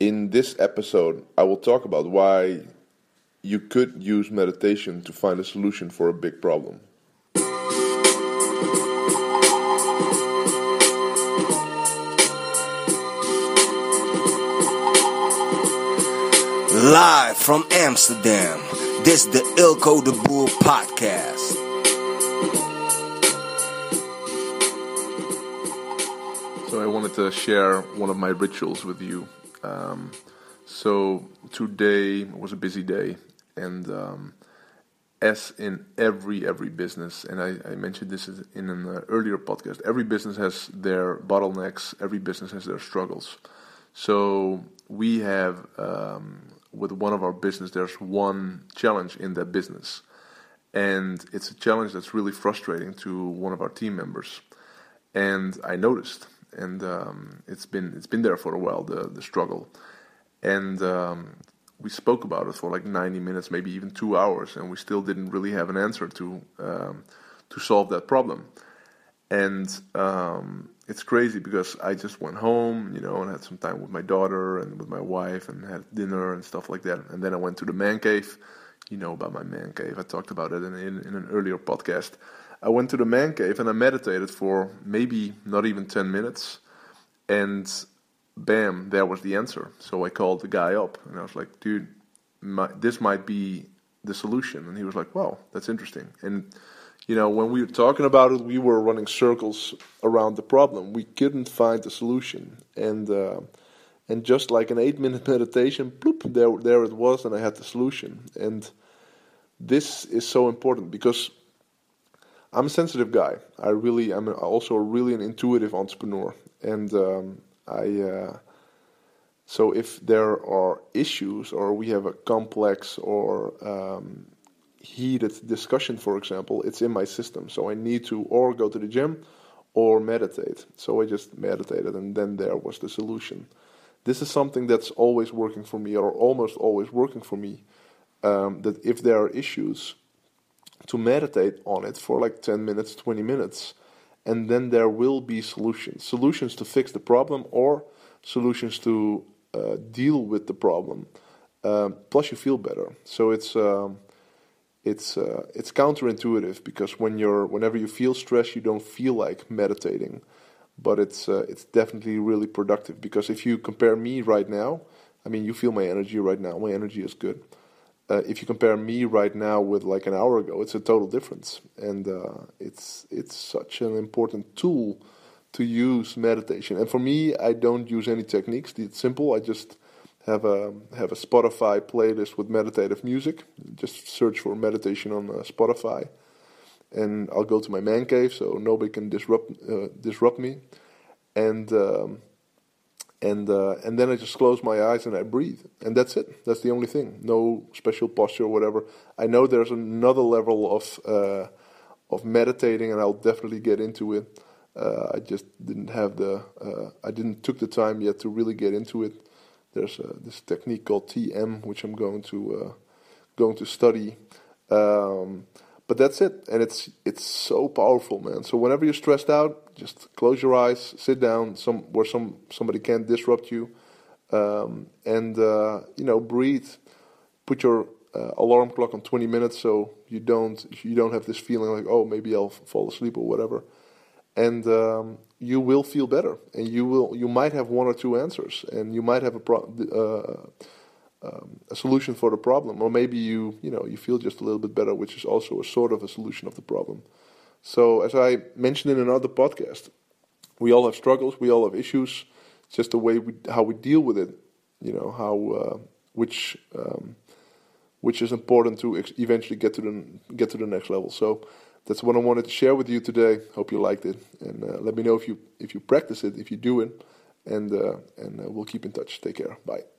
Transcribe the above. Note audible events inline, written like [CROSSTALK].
In this episode, I will talk about why you could use meditation to find a solution for a big problem. Live from Amsterdam, this is the Eelco de Boer podcast. So I wanted to share one of my rituals with you. Um, so today was a busy day, and um, as in every every business, and I, I mentioned this in an uh, earlier podcast, every business has their bottlenecks. Every business has their struggles. So we have um, with one of our business, there's one challenge in that business, and it's a challenge that's really frustrating to one of our team members. And I noticed, and um, it's been it's been there for a while the the struggle, and um, we spoke about it for like 90 minutes, maybe even two hours, and we still didn't really have an answer to um, to solve that problem. And um, it's crazy because I just went home, you know, and had some time with my daughter and with my wife, and had dinner and stuff like that. And then I went to the man cave. You know about my man cave. I talked about it in, in, in an earlier podcast. I went to the man cave and I meditated for maybe not even 10 minutes. And bam, there was the answer. So I called the guy up and I was like, dude, my, this might be the solution. And he was like, wow, that's interesting. And, you know, when we were talking about it, we were running circles around the problem. We couldn't find the solution. And, uh, and just like an eight minute [LAUGHS] meditation, bloop, there, there it was, and I had the solution. And this is so important because I'm a sensitive guy. I really, I'm also really an intuitive entrepreneur. And um, I uh, so if there are issues or we have a complex or um, heated discussion, for example, it's in my system. So I need to or go to the gym or meditate. So I just meditated, and then there was the solution. This is something that's always working for me, or almost always working for me. Um, that if there are issues, to meditate on it for like 10 minutes, 20 minutes, and then there will be solutions. Solutions to fix the problem or solutions to uh, deal with the problem. Um, plus you feel better. So it's um, it's uh, it's counterintuitive because when you're whenever you feel stress you don't feel like meditating. But it's uh, it's definitely really productive because if you compare me right now i mean you feel my energy right now. My energy is good uh, if you compare me right now with like an hour ago, it's a total difference, and uh, it's it's such an important tool to use meditation. And for me, I don't use any techniques. It's simple. I just have a have a Spotify playlist with meditative music. Just search for meditation on uh, Spotify, and I'll go to my man cave so nobody can disrupt uh, disrupt me, and. Um, and uh, and then I just close my eyes and I breathe, and that's it. That's the only thing. No special posture or whatever. I know there's another level of uh, of meditating, and I'll definitely get into it. Uh, I just didn't have the uh, I didn't took the time yet to really get into it. There's uh, this technique called TM, which I'm going to uh, going to study. Um, but that's it, and it's it's so powerful, man. So whenever you're stressed out, just close your eyes, sit down, some where some somebody can't disrupt you, um, and uh, you know breathe. Put your uh, alarm clock on 20 minutes so you don't you don't have this feeling like oh maybe I'll fall asleep or whatever, and um, you will feel better, and you will you might have one or two answers, and you might have a pro- uh, um, a solution for the problem, or maybe you you know you feel just a little bit better, which is also a sort of a solution of the problem. So, as I mentioned in another podcast, we all have struggles, we all have issues. It's just the way we how we deal with it, you know, how uh, which um, which is important to ex- eventually get to the get to the next level. So. That's what I wanted to share with you today. Hope you liked it, and uh, let me know if you if you practice it, if you do it, and uh, and uh, we'll keep in touch. Take care. Bye.